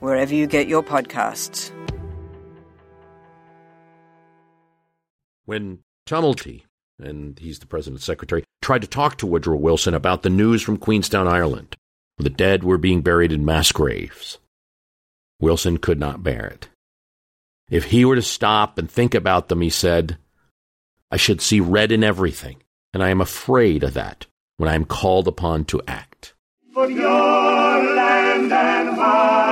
wherever you get your podcasts. When Tumulty, and he's the president's secretary, tried to talk to Woodrow Wilson about the news from Queenstown, Ireland. Where the dead were being buried in mass graves. Wilson could not bear it. If he were to stop and think about them, he said, I should see red in everything, and I am afraid of that when I am called upon to act. For your land and my land,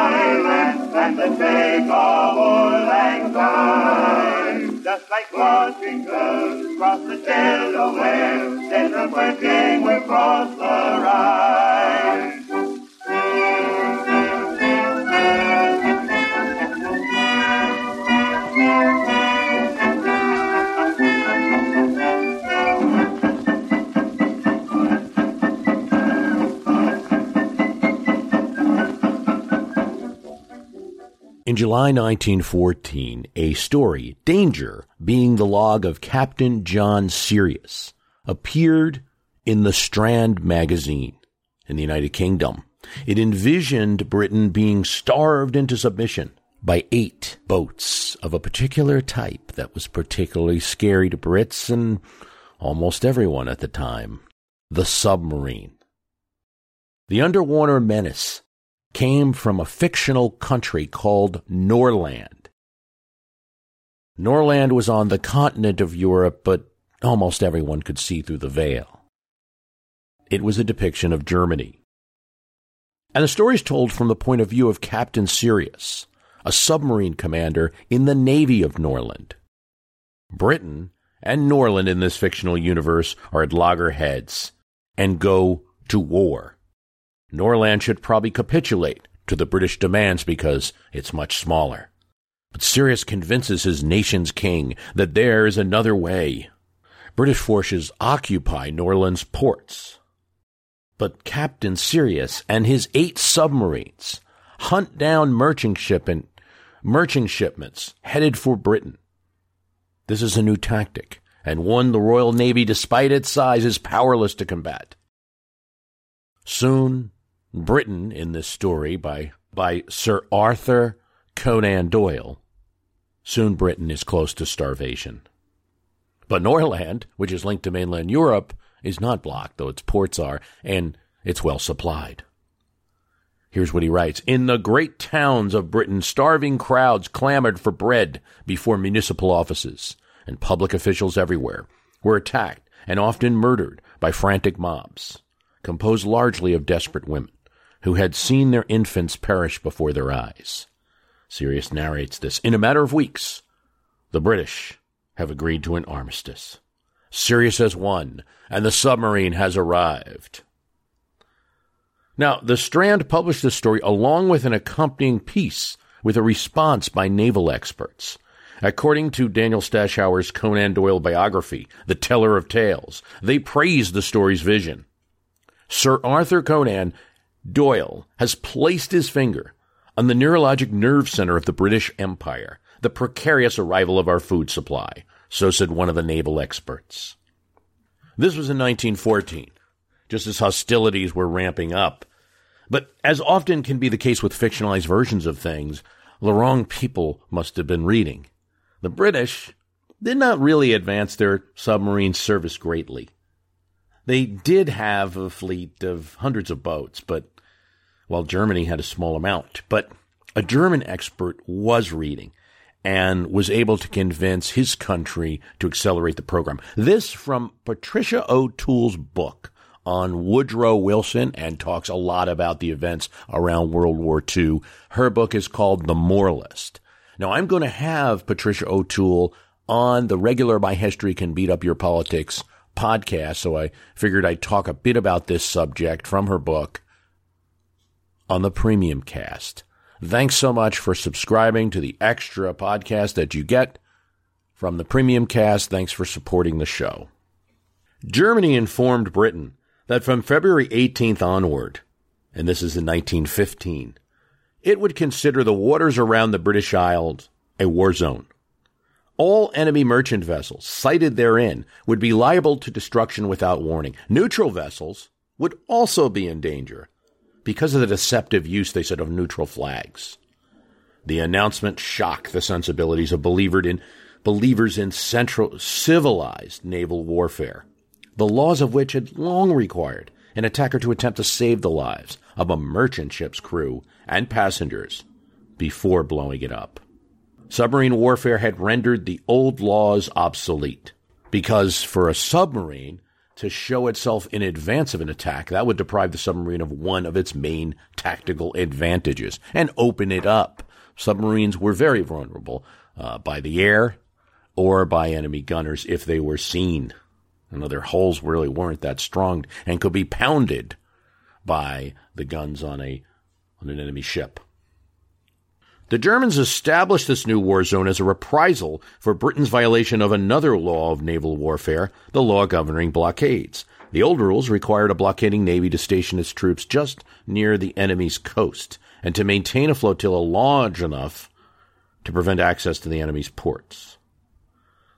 and the take of Auld Lang Just like marching girls cross the Delaware, then working we cross the Rhine. July 1914, a story, Danger, being the log of Captain John Sirius, appeared in the Strand magazine in the United Kingdom. It envisioned Britain being starved into submission by eight boats of a particular type that was particularly scary to Brits and almost everyone at the time the submarine. The underwater menace came from a fictional country called Norland. Norland was on the continent of Europe, but almost everyone could see through the veil. It was a depiction of Germany. And the story is told from the point of view of Captain Sirius, a submarine commander in the Navy of Norland. Britain and Norland in this fictional universe are at loggerheads and go to war. Norland should probably capitulate to the British demands because it's much smaller. But Sirius convinces his nation's king that there is another way. British forces occupy Norland's ports. But Captain Sirius and his eight submarines hunt down merchant shipment, merchant shipments headed for Britain. This is a new tactic, and one the Royal Navy, despite its size, is powerless to combat. Soon, Britain in this story by, by Sir Arthur Conan Doyle, soon Britain is close to starvation. But Norland, which is linked to mainland Europe, is not blocked, though its ports are, and it's well supplied. Here's what he writes In the great towns of Britain, starving crowds clamored for bread before municipal offices, and public officials everywhere were attacked and often murdered by frantic mobs, composed largely of desperate women who had seen their infants perish before their eyes. Sirius narrates this. In a matter of weeks, the British have agreed to an armistice. Sirius has won, and the submarine has arrived. Now, The Strand published this story along with an accompanying piece with a response by naval experts. According to Daniel Stashower's Conan Doyle biography, The Teller of Tales, they praised the story's vision. Sir Arthur Conan Doyle has placed his finger on the neurologic nerve center of the British Empire, the precarious arrival of our food supply, so said one of the naval experts. This was in 1914, just as hostilities were ramping up. But as often can be the case with fictionalized versions of things, the wrong people must have been reading. The British did not really advance their submarine service greatly. They did have a fleet of hundreds of boats, but while Germany had a small amount. But a German expert was reading and was able to convince his country to accelerate the program. This from Patricia O'Toole's book on Woodrow Wilson and talks a lot about the events around World War II. Her book is called The Moralist. Now, I'm going to have Patricia O'Toole on the regular My History Can Beat Up Your Politics podcast, so I figured I'd talk a bit about this subject from her book on the premium cast. Thanks so much for subscribing to the extra podcast that you get from the premium cast. Thanks for supporting the show. Germany informed Britain that from February 18th onward, and this is in 1915, it would consider the waters around the British Isles a war zone. All enemy merchant vessels sighted therein would be liable to destruction without warning. Neutral vessels would also be in danger because of the deceptive use, they said, of neutral flags. The announcement shocked the sensibilities of believers in, believers in central civilized naval warfare, the laws of which had long required an attacker to attempt to save the lives of a merchant ship's crew and passengers before blowing it up. Submarine warfare had rendered the old laws obsolete because for a submarine to show itself in advance of an attack, that would deprive the submarine of one of its main tactical advantages and open it up. Submarines were very vulnerable uh, by the air or by enemy gunners if they were seen. You know, their hulls really weren't that strong and could be pounded by the guns on a on an enemy ship. The Germans established this new war zone as a reprisal for Britain's violation of another law of naval warfare, the law governing blockades. The old rules required a blockading navy to station its troops just near the enemy's coast and to maintain a flotilla large enough to prevent access to the enemy's ports.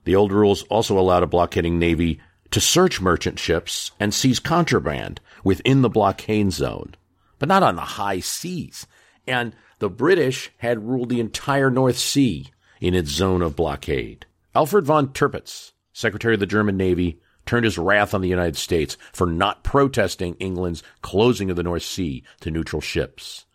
The old rules also allowed a blockading navy to search merchant ships and seize contraband within the blockade zone, but not on the high seas. And the British had ruled the entire North Sea in its zone of blockade. Alfred von Tirpitz, Secretary of the German Navy, turned his wrath on the United States for not protesting England's closing of the North Sea to neutral ships.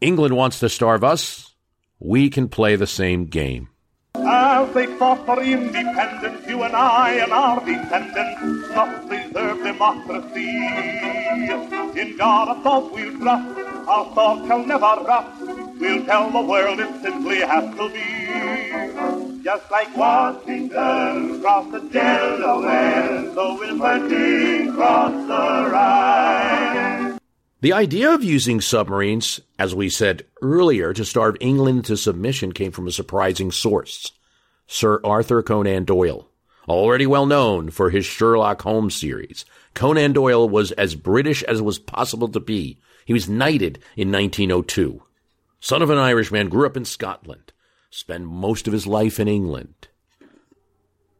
England wants to starve us. We can play the same game. As they fought for independence, you and I and our descendants must preserve democracy. In God a thought we'll trust, our thought shall never rust. We'll tell the world it simply has to be. Just like Washington crossed the Delaware, so will Bertie cross the Rhine. The idea of using submarines, as we said earlier, to starve England into submission came from a surprising source. Sir Arthur Conan Doyle. Already well known for his Sherlock Holmes series, Conan Doyle was as British as was possible to be he was knighted in 1902. Son of an Irishman, grew up in Scotland, spent most of his life in England.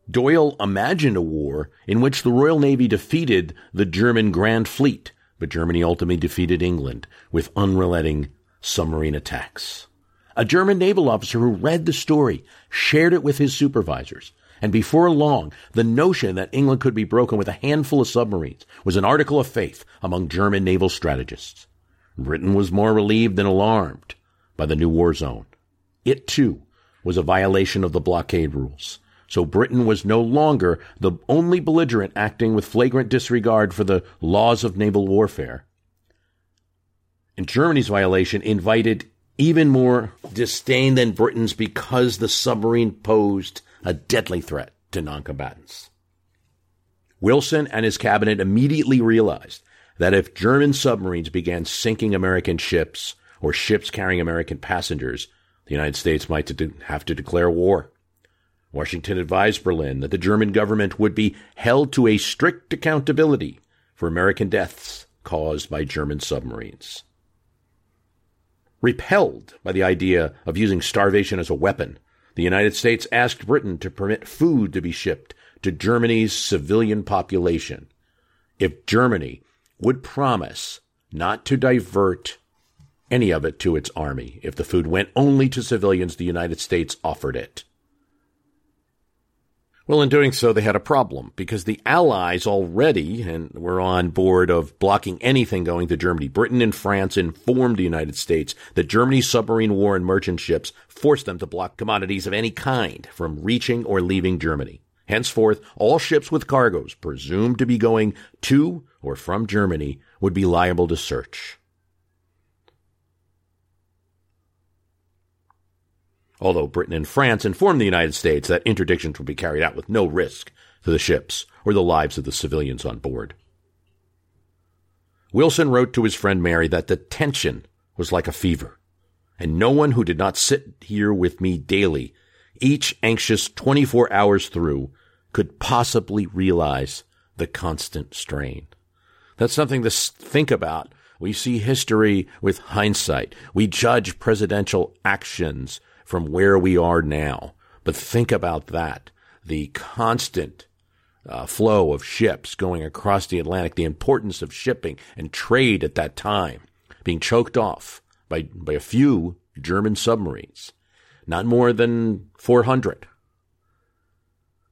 Doyle imagined a war in which the Royal Navy defeated the German Grand Fleet, but Germany ultimately defeated England with unrelenting submarine attacks. A German naval officer who read the story shared it with his supervisors, and before long, the notion that England could be broken with a handful of submarines was an article of faith among German naval strategists. Britain was more relieved than alarmed by the new war zone. It, too, was a violation of the blockade rules. So Britain was no longer the only belligerent acting with flagrant disregard for the laws of naval warfare. And Germany's violation invited even more disdain than Britain's because the submarine posed a deadly threat to noncombatants. Wilson and his cabinet immediately realized that if German submarines began sinking American ships or ships carrying American passengers, the United States might have to declare war. Washington advised Berlin that the German government would be held to a strict accountability for American deaths caused by German submarines. Repelled by the idea of using starvation as a weapon, the United States asked Britain to permit food to be shipped to Germany's civilian population. If Germany would promise not to divert any of it to its army. If the food went only to civilians, the United States offered it. Well, in doing so, they had a problem because the Allies already and were on board of blocking anything going to Germany. Britain and France informed the United States that Germany's submarine war and merchant ships forced them to block commodities of any kind from reaching or leaving Germany. Henceforth, all ships with cargoes presumed to be going to or from Germany would be liable to search. Although Britain and France informed the United States that interdictions would be carried out with no risk to the ships or the lives of the civilians on board. Wilson wrote to his friend Mary that the tension was like a fever. and no one who did not sit here with me daily, each anxious 24 hours through, could possibly realize the constant strain. That's something to think about. We see history with hindsight. We judge presidential actions from where we are now. But think about that. The constant uh, flow of ships going across the Atlantic, the importance of shipping and trade at that time being choked off by, by a few German submarines, not more than 400,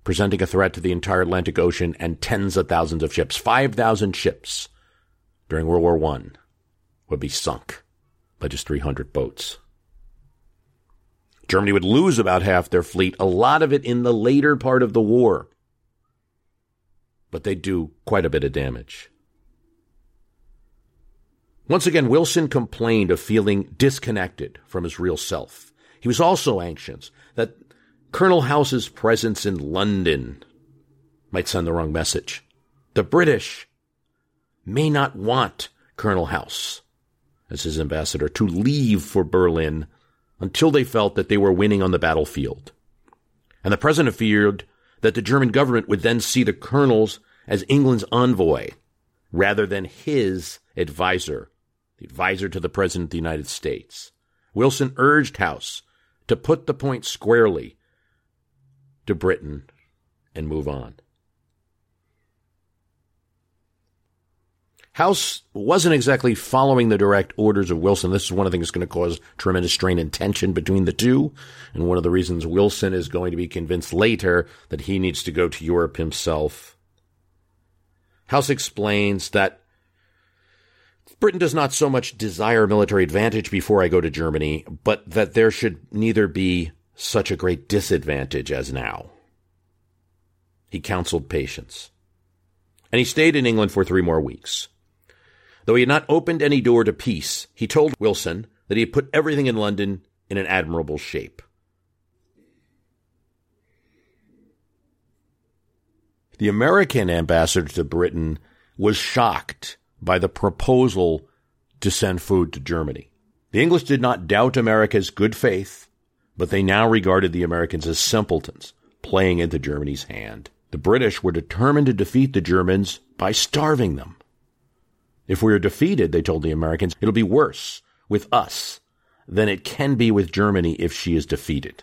presenting a threat to the entire Atlantic Ocean and tens of thousands of ships. 5,000 ships during World War I would be sunk by just 300 boats. Germany would lose about half their fleet, a lot of it in the later part of the war. But they'd do quite a bit of damage. Once again, Wilson complained of feeling disconnected from his real self. He was also anxious Colonel House's presence in London might send the wrong message. The British may not want Colonel House as his ambassador to leave for Berlin until they felt that they were winning on the battlefield. And the president feared that the German government would then see the colonels as England's envoy rather than his advisor the advisor to the President of the United States. Wilson urged House to put the point squarely to Britain and move on. House wasn't exactly following the direct orders of Wilson. This is one of the things that's going to cause tremendous strain and tension between the two. And one of the reasons Wilson is going to be convinced later that he needs to go to Europe himself. House explains that Britain does not so much desire military advantage before I go to Germany, but that there should neither be such a great disadvantage as now. He counseled patience. And he stayed in England for three more weeks. Though he had not opened any door to peace, he told Wilson that he had put everything in London in an admirable shape. The American ambassador to Britain was shocked by the proposal to send food to Germany. The English did not doubt America's good faith, but they now regarded the Americans as simpletons, playing into Germany's hand. The British were determined to defeat the Germans by starving them. If we are defeated, they told the Americans, it'll be worse with us than it can be with Germany if she is defeated.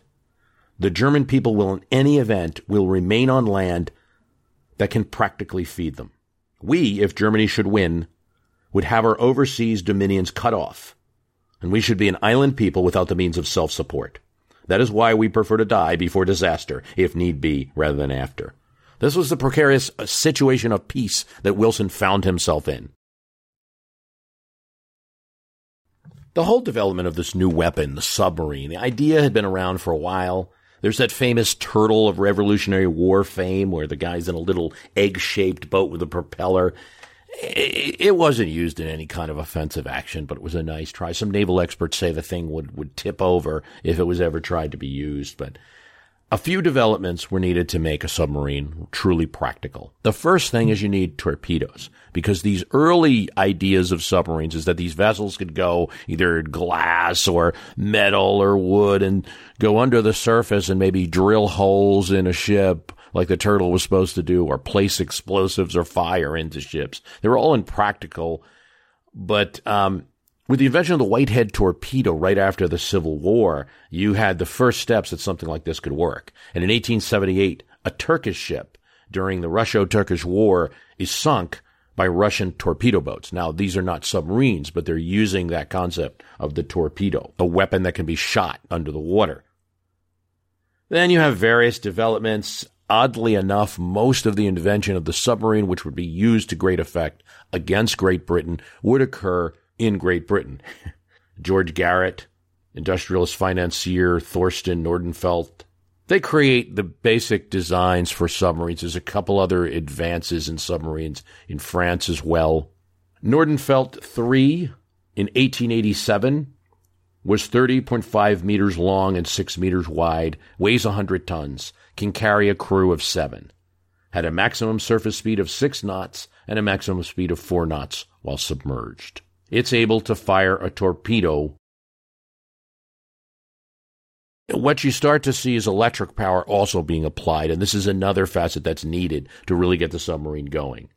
The German people will in any event will remain on land that can practically feed them. We, if Germany should win, would have our overseas dominions cut off, and we should be an island people without the means of self-support. That is why we prefer to die before disaster, if need be, rather than after. This was the precarious uh, situation of peace that Wilson found himself in. The whole development of this new weapon, the submarine, the idea had been around for a while. There's that famous turtle of Revolutionary War fame where the guy's in a little egg shaped boat with a propeller. It wasn't used in any kind of offensive action, but it was a nice try. Some naval experts say the thing would, would tip over if it was ever tried to be used, but a few developments were needed to make a submarine truly practical. The first thing is you need torpedoes because these early ideas of submarines is that these vessels could go either glass or metal or wood and go under the surface and maybe drill holes in a ship like the turtle was supposed to do or place explosives or fire into ships. They were all impractical, but um, with the invention of the Whitehead torpedo right after the Civil War, you had the first steps that something like this could work. And in 1878, a Turkish ship during the Russo-Turkish War is sunk by Russian torpedo boats. Now, these are not submarines, but they're using that concept of the torpedo, a weapon that can be shot under the water. Then you have various developments. Oddly enough, most of the invention of the submarine, which would be used to great effect against Great Britain, would occur in Great Britain. George Garrett, industrialist financier Thorsten Nordenfelt, they create the basic designs for submarines. There's a couple other advances in submarines in France as well. Nordenfelt 3 in 1887 was 30.5 meters long and 6 meters wide, weighs 100 tons, can carry a crew of 7, had a maximum surface speed of 6 knots and a maximum speed of 4 knots while submerged. It's able to fire a torpedo. What you start to see is electric power also being applied, and this is another facet that's needed to really get the submarine going.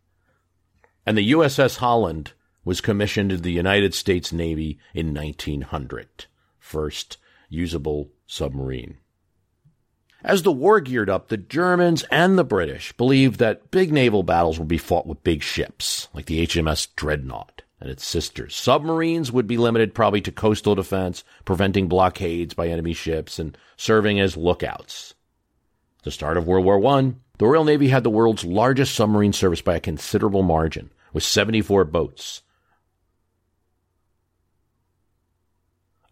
And the USS Holland was commissioned in the United States Navy in 1900, first usable submarine. As the war geared up, the Germans and the British believed that big naval battles would be fought with big ships, like the HMS Dreadnought and its sisters. Submarines would be limited probably to coastal defense, preventing blockades by enemy ships, and serving as lookouts. At the start of World War I, the Royal Navy had the world's largest submarine service by a considerable margin, with 74 boats,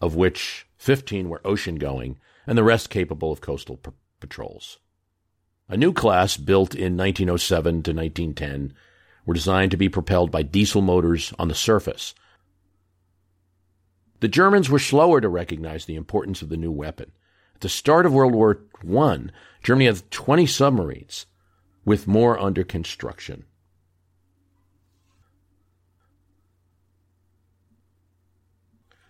of which 15 were ocean going and the rest capable of coastal p- patrols. A new class built in 1907 to 1910 were designed to be propelled by diesel motors on the surface. The Germans were slower to recognize the importance of the new weapon. At the start of World War I, Germany had 20 submarines, with more under construction.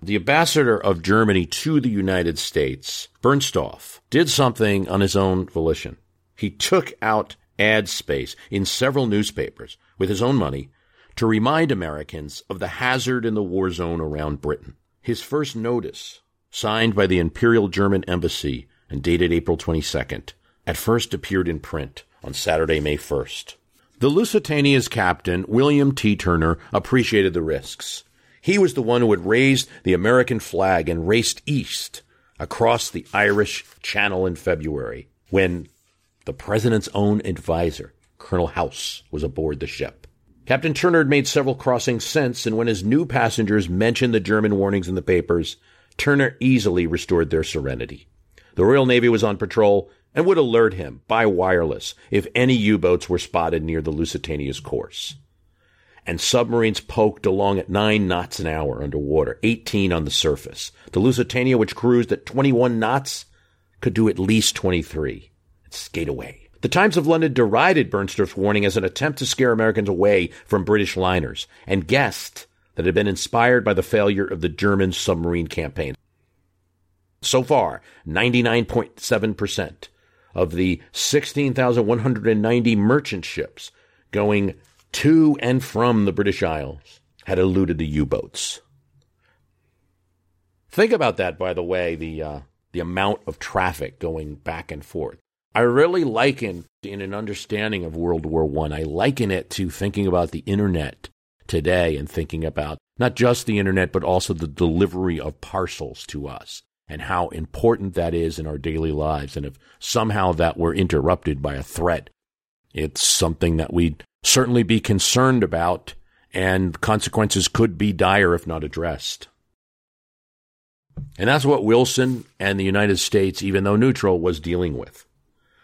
The ambassador of Germany to the United States, Bernstorff, did something on his own volition. He took out ad space in several newspapers with his own money to remind Americans of the hazard in the war zone around Britain. His first notice, signed by the Imperial German Embassy and dated April 22nd, at first appeared in print on Saturday, May 1st. The Lusitania's captain, William T. Turner, appreciated the risks. He was the one who had raised the American flag and raced east across the Irish Channel in February when the president's own advisor, Colonel House, was aboard the ship. Captain Turner had made several crossings since, and when his new passengers mentioned the German warnings in the papers, Turner easily restored their serenity. The Royal Navy was on patrol and would alert him by wireless if any U-boats were spotted near the Lusitania's course. And submarines poked along at nine knots an hour underwater, 18 on the surface. The Lusitania, which cruised at 21 knots, could do at least 23 skate away. The Times of London derided Bernstorff's warning as an attempt to scare Americans away from British liners and guessed that it had been inspired by the failure of the German submarine campaign. So far, 99.7% of the 16,190 merchant ships going to and from the British Isles had eluded the U-boats. Think about that, by the way, the uh, the amount of traffic going back and forth. I really liken in an understanding of World War. I, I liken it to thinking about the internet today and thinking about not just the internet, but also the delivery of parcels to us and how important that is in our daily lives. And if somehow that were interrupted by a threat, it's something that we'd certainly be concerned about, and consequences could be dire if not addressed. And that's what Wilson and the United States, even though neutral, was dealing with.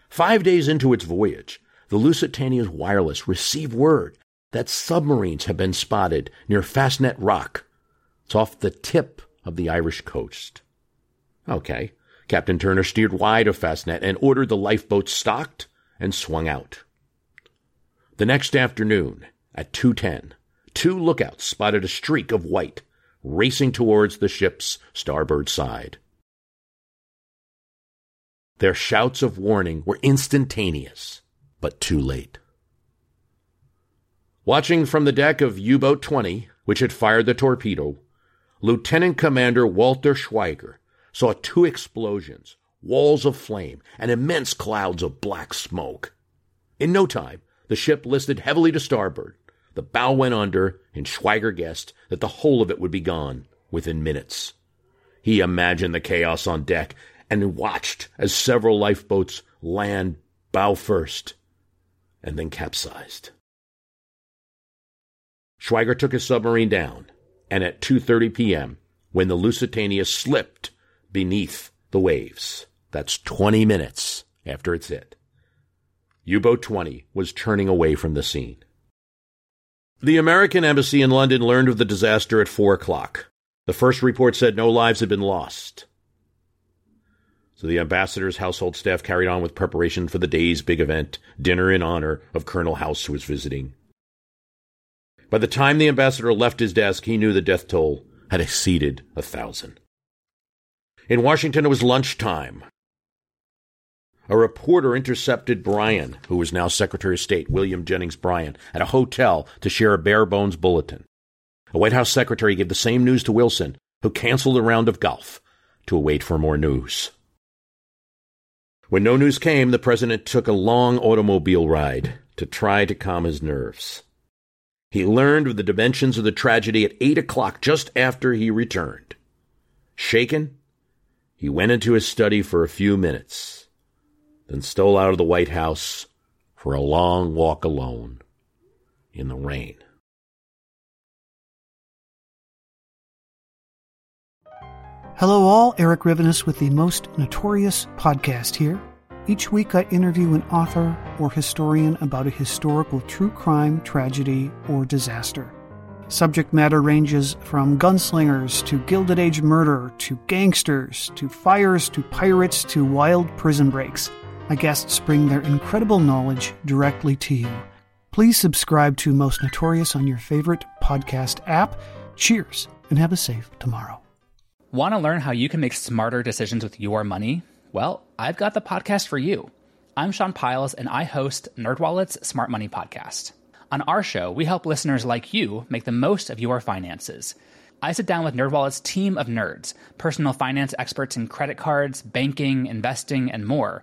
Five days into its voyage, the Lusitania's wireless received word that submarines have been spotted near Fastnet Rock. It's off the tip of the Irish coast. Okay. Captain Turner steered wide of Fastnet and ordered the lifeboats stocked and swung out. The next afternoon, at 2.10, two lookouts spotted a streak of white racing towards the ship's starboard side. Their shouts of warning were instantaneous, but too late. Watching from the deck of U boat 20, which had fired the torpedo, Lieutenant Commander Walter Schwieger saw two explosions, walls of flame, and immense clouds of black smoke. In no time, the ship listed heavily to starboard. The bow went under, and Schwieger guessed that the whole of it would be gone within minutes. He imagined the chaos on deck and watched as several lifeboats land bow first and then capsized. Schwieger took his submarine down, and at 2:30 p.m., when the Lusitania slipped beneath the waves, that's 20 minutes after it's hit, U-boat 20 was turning away from the scene. The American embassy in London learned of the disaster at 4 o'clock. The first report said no lives had been lost. So the ambassador's household staff carried on with preparation for the day's big event, dinner in honor of Colonel House, who was visiting. By the time the ambassador left his desk, he knew the death toll had exceeded a thousand. In Washington, it was lunchtime. A reporter intercepted Bryan, who was now Secretary of State, William Jennings Bryan, at a hotel to share a bare bones bulletin. A White House secretary gave the same news to Wilson, who canceled a round of golf to await for more news. When no news came, the president took a long automobile ride to try to calm his nerves. He learned of the dimensions of the tragedy at eight o'clock just after he returned. Shaken, he went into his study for a few minutes, then stole out of the White House for a long walk alone in the rain. Hello, all. Eric Rivenes with the Most Notorious podcast here. Each week, I interview an author or historian about a historical true crime, tragedy, or disaster. Subject matter ranges from gunslingers to Gilded Age murder to gangsters to fires to pirates to wild prison breaks. My guests bring their incredible knowledge directly to you. Please subscribe to Most Notorious on your favorite podcast app. Cheers and have a safe tomorrow. Want to learn how you can make smarter decisions with your money? Well, I've got the podcast for you. I'm Sean Pyles, and I host NerdWallet's Smart Money Podcast. On our show, we help listeners like you make the most of your finances. I sit down with NerdWallet's team of nerds, personal finance experts in credit cards, banking, investing, and more.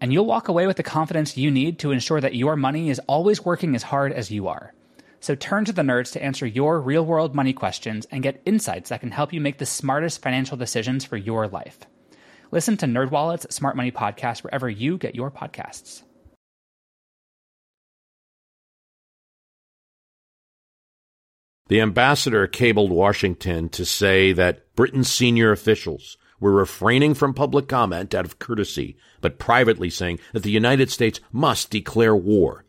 And you'll walk away with the confidence you need to ensure that your money is always working as hard as you are. So turn to the nerds to answer your real world money questions and get insights that can help you make the smartest financial decisions for your life. Listen to NerdWallet's Smart Money Podcast wherever you get your podcasts. The ambassador cabled Washington to say that Britain's senior officials were refraining from public comment out of courtesy, but privately saying that the United States must declare war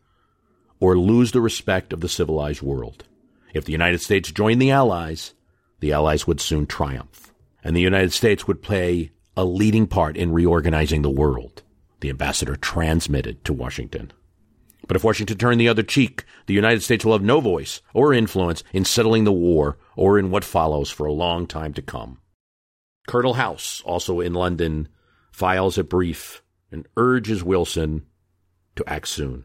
or lose the respect of the civilized world. If the United States joined the Allies, the Allies would soon triumph, and the United States would play a leading part in reorganizing the world, the ambassador transmitted to Washington. But if Washington turned the other cheek, the United States will have no voice or influence in settling the war or in what follows for a long time to come. Colonel House, also in London, files a brief and urges Wilson to act soon.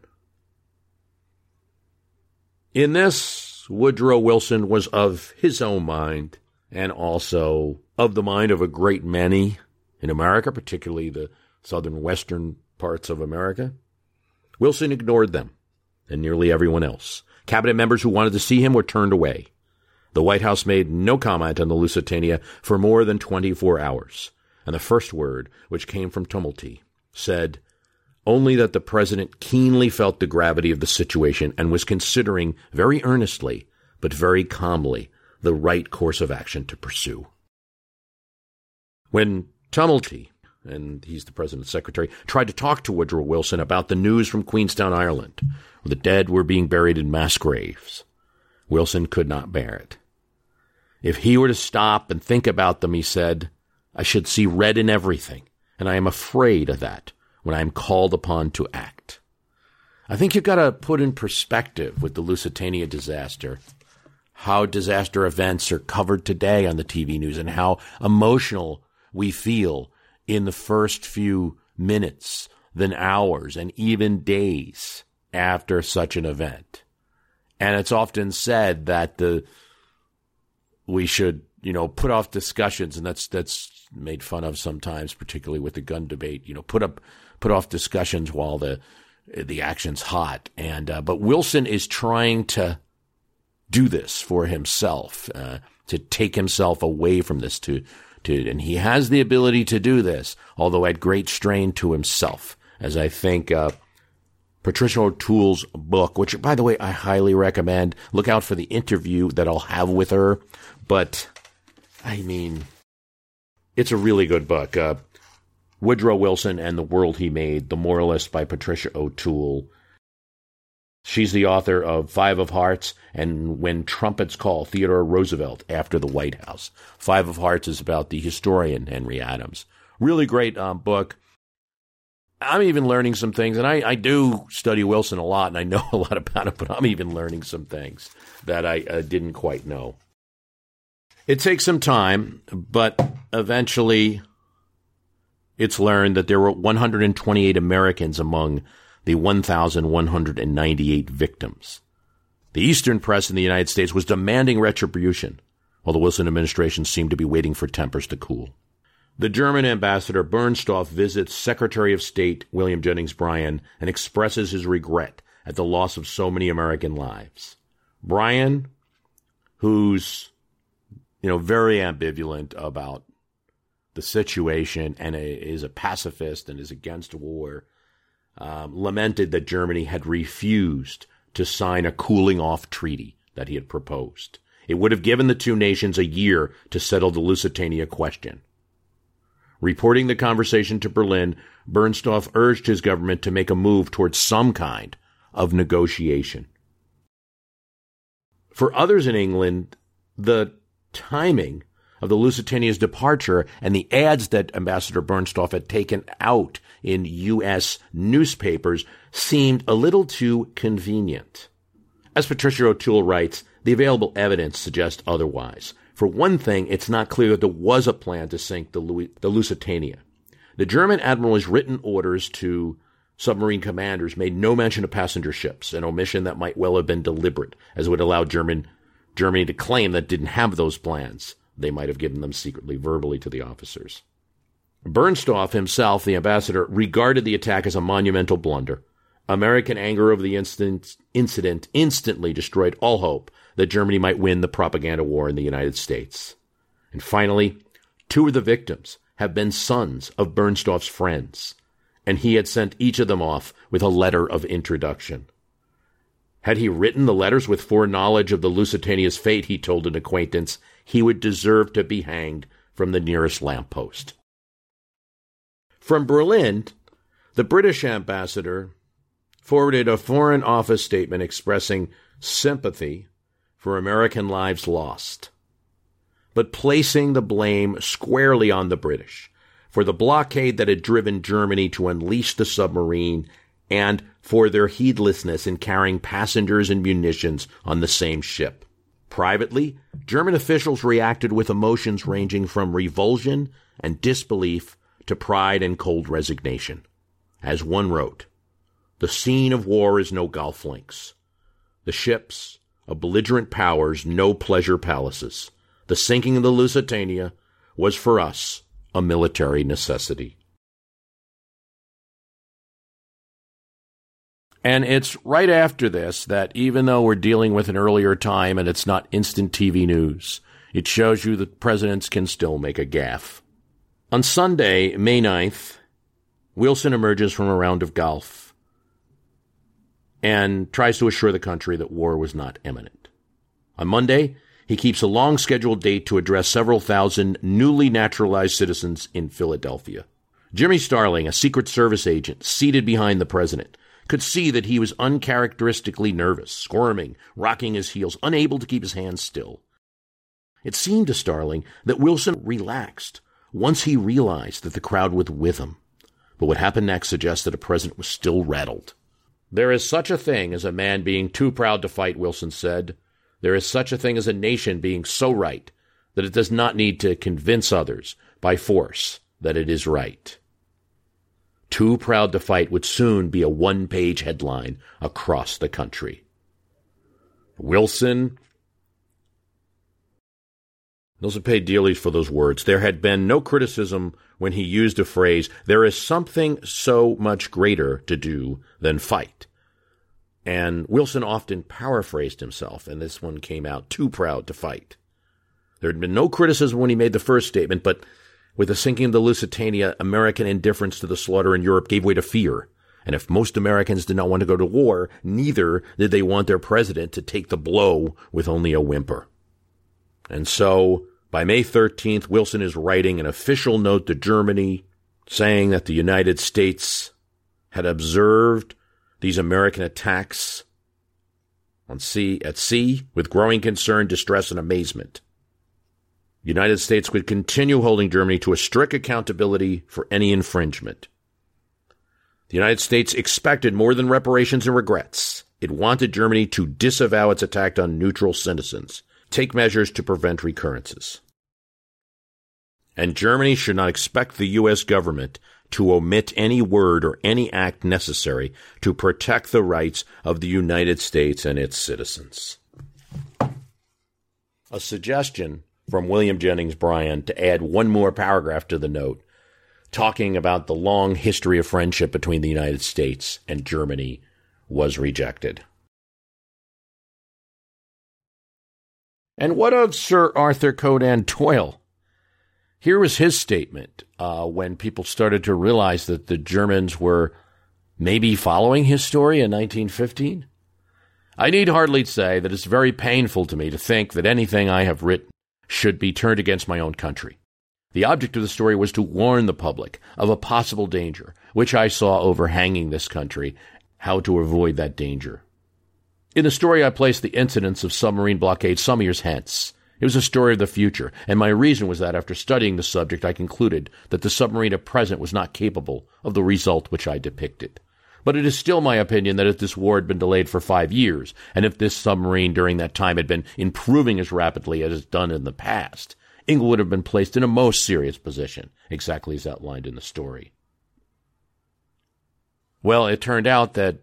In this, Woodrow Wilson was of his own mind and also of the mind of a great many in America, particularly the southern western parts of America. Wilson ignored them and nearly everyone else. Cabinet members who wanted to see him were turned away. The White House made no comment on the Lusitania for more than 24 hours. And the first word, which came from Tumulty, said only that the president keenly felt the gravity of the situation and was considering very earnestly, but very calmly, the right course of action to pursue. When Tumulty, and he's the president's secretary, tried to talk to Woodrow Wilson about the news from Queenstown, Ireland, where the dead were being buried in mass graves. Wilson could not bear it. If he were to stop and think about them, he said, I should see red in everything, and I am afraid of that when I am called upon to act. I think you've got to put in perspective with the Lusitania disaster how disaster events are covered today on the TV news and how emotional we feel in the first few minutes, then hours, and even days after such an event. And it's often said that the we should, you know, put off discussions, and that's that's made fun of sometimes, particularly with the gun debate. You know, put up put off discussions while the the action's hot. And uh, but Wilson is trying to do this for himself, uh, to take himself away from this, to to, and he has the ability to do this, although at great strain to himself, as I think, uh, Patricia O'Toole's book, which by the way, I highly recommend. Look out for the interview that I'll have with her. But I mean, it's a really good book. Uh, Woodrow Wilson and the World He Made, The Moralist by Patricia O'Toole. She's the author of Five of Hearts and When Trumpets Call, Theodore Roosevelt after the White House. Five of Hearts is about the historian Henry Adams. Really great um, book. I'm even learning some things, and I, I do study Wilson a lot, and I know a lot about him, but I'm even learning some things that I uh, didn't quite know. It takes some time, but eventually it's learned that there were 128 Americans among the 1,198 victims. The Eastern press in the United States was demanding retribution, while the Wilson administration seemed to be waiting for tempers to cool. The German ambassador Bernstorff visits Secretary of State William Jennings Bryan and expresses his regret at the loss of so many American lives. Bryan, who's you know very ambivalent about the situation and is a pacifist and is against war, um, lamented that Germany had refused to sign a cooling off treaty that he had proposed. It would have given the two nations a year to settle the Lusitania question. Reporting the conversation to Berlin, Bernstorff urged his government to make a move towards some kind of negotiation. For others in England, the timing of the Lusitania's departure and the ads that Ambassador Bernstorff had taken out in U.S. newspapers seemed a little too convenient. As Patricia O'Toole writes, the available evidence suggests otherwise. For one thing, it's not clear that there was a plan to sink the, the Lusitania. The German admiral's written orders to submarine commanders made no mention of passenger ships, an omission that might well have been deliberate, as it would allow German, Germany to claim that didn't have those plans. They might have given them secretly, verbally to the officers. Bernstorff himself, the ambassador, regarded the attack as a monumental blunder. American anger over the incident, incident instantly destroyed all hope that Germany might win the propaganda war in the United States. And finally, two of the victims have been sons of Bernstorff's friends, and he had sent each of them off with a letter of introduction. Had he written the letters with foreknowledge of the Lusitania's fate, he told an acquaintance, he would deserve to be hanged from the nearest lamppost. From Berlin, the British ambassador forwarded a Foreign Office statement expressing sympathy for American lives lost, but placing the blame squarely on the British for the blockade that had driven Germany to unleash the submarine and for their heedlessness in carrying passengers and munitions on the same ship. Privately, German officials reacted with emotions ranging from revulsion and disbelief to pride and cold resignation. As one wrote, the scene of war is no golf links. The ships of belligerent powers no pleasure palaces. The sinking of the Lusitania was for us a military necessity. And it's right after this that even though we're dealing with an earlier time and it's not instant TV news, it shows you that presidents can still make a gaffe. On Sunday, May 9th, Wilson emerges from a round of golf and tries to assure the country that war was not imminent. On Monday, he keeps a long scheduled date to address several thousand newly naturalized citizens in Philadelphia. Jimmy Starling, a Secret Service agent seated behind the president, could see that he was uncharacteristically nervous, squirming, rocking his heels, unable to keep his hands still. It seemed to Starling that Wilson relaxed once he realized that the crowd was with him. But what happened next suggests that a president was still rattled. There is such a thing as a man being too proud to fight, Wilson said. There is such a thing as a nation being so right that it does not need to convince others by force that it is right. Too Proud to Fight would soon be a one page headline across the country. Wilson. Wilson paid dearly for those words. There had been no criticism when he used a phrase, there is something so much greater to do than fight. And Wilson often paraphrased himself, and this one came out too proud to fight. There had been no criticism when he made the first statement, but with the sinking of the Lusitania, American indifference to the slaughter in Europe gave way to fear. And if most Americans did not want to go to war, neither did they want their president to take the blow with only a whimper. And so, by May 13th, Wilson is writing an official note to Germany saying that the United States had observed these American attacks on sea at sea with growing concern, distress, and amazement. The United States would continue holding Germany to a strict accountability for any infringement. The United States expected more than reparations and regrets. It wanted Germany to disavow its attack on neutral citizens, take measures to prevent recurrences. And Germany should not expect the U.S. government to omit any word or any act necessary to protect the rights of the United States and its citizens. A suggestion from William Jennings Bryan to add one more paragraph to the note, talking about the long history of friendship between the United States and Germany, was rejected. And what of Sir Arthur Conan Doyle? Here was his statement uh, when people started to realize that the Germans were maybe following his story in 1915. I need hardly say that it's very painful to me to think that anything I have written should be turned against my own country. The object of the story was to warn the public of a possible danger, which I saw overhanging this country, how to avoid that danger. In the story, I placed the incidents of submarine blockade some years hence. It was a story of the future, and my reason was that after studying the subject, I concluded that the submarine at present was not capable of the result which I depicted. But it is still my opinion that if this war had been delayed for five years, and if this submarine during that time had been improving as rapidly as it's done in the past, England would have been placed in a most serious position, exactly as outlined in the story. Well, it turned out that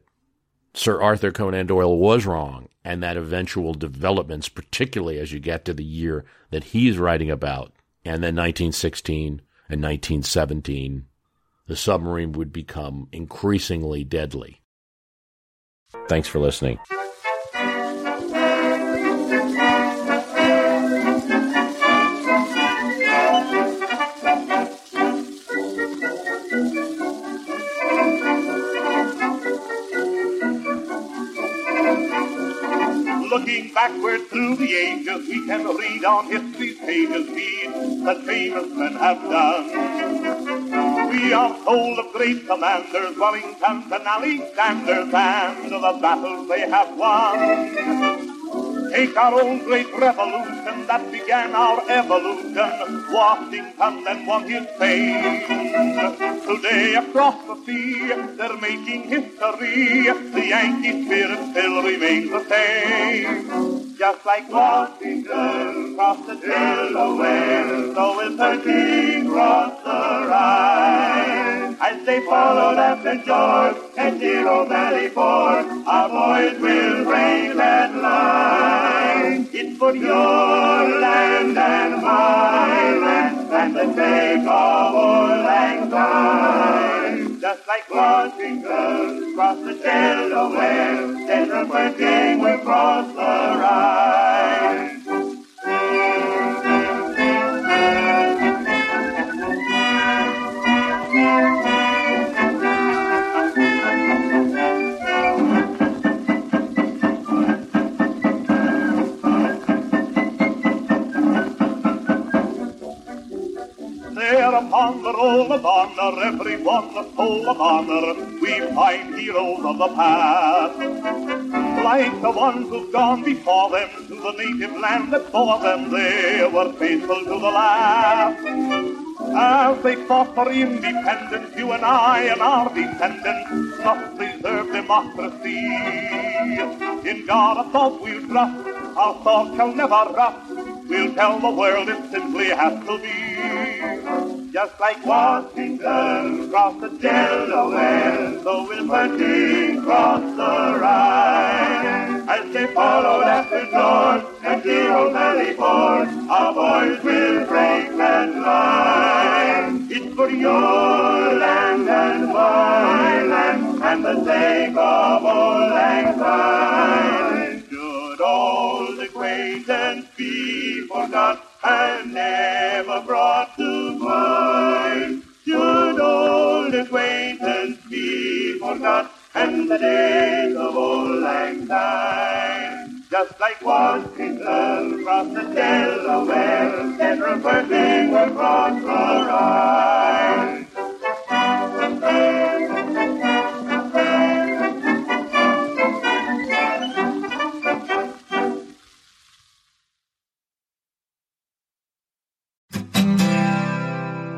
Sir Arthur Conan Doyle was wrong, and that eventual developments, particularly as you get to the year that he's writing about, and then 1916 and 1917, the submarine would become increasingly deadly. Thanks for listening. Looking backward through the ages, we can read on history's pages deeds that famous men have done. We are told of great commanders, Wellingtons and Alexanders, and of the battles they have won. Take our own great revolution that began our evolution. Washington then won his fame. Today across the sea, they're making history. The Yankee spirit still remains the same. Just like Washington crossed the Delaware, so is the king crossed the Rhine. As they follow followed after George and Zero Valley Forge, our boys will brave that line. It's for your land and my land, and the take of old lang syne. Just like Washington across the Delaware, General Pershing will cross the Rhine. Honor, everyone the soul of honor, we find heroes of the past. Like the ones who've gone before them to the native land that saw them, they were faithful to the last. As they fought for independence, you and I and our descendants must preserve democracy. In God a thought we'll trust, our thought shall never rust. We'll tell the world it simply has to be. Just like Washington crossed the Delaware, so will Pershing cross the Rhine. As they followed after George and Zero Valley Forge, our boys will break that line. It's for your land and my land, and the sake of old lang syne. Should old acquaintance be forgot and never brought forgot and the days of old lang syne? Just like Washington crossed the Delaware, General Pershing will cross the Rhine.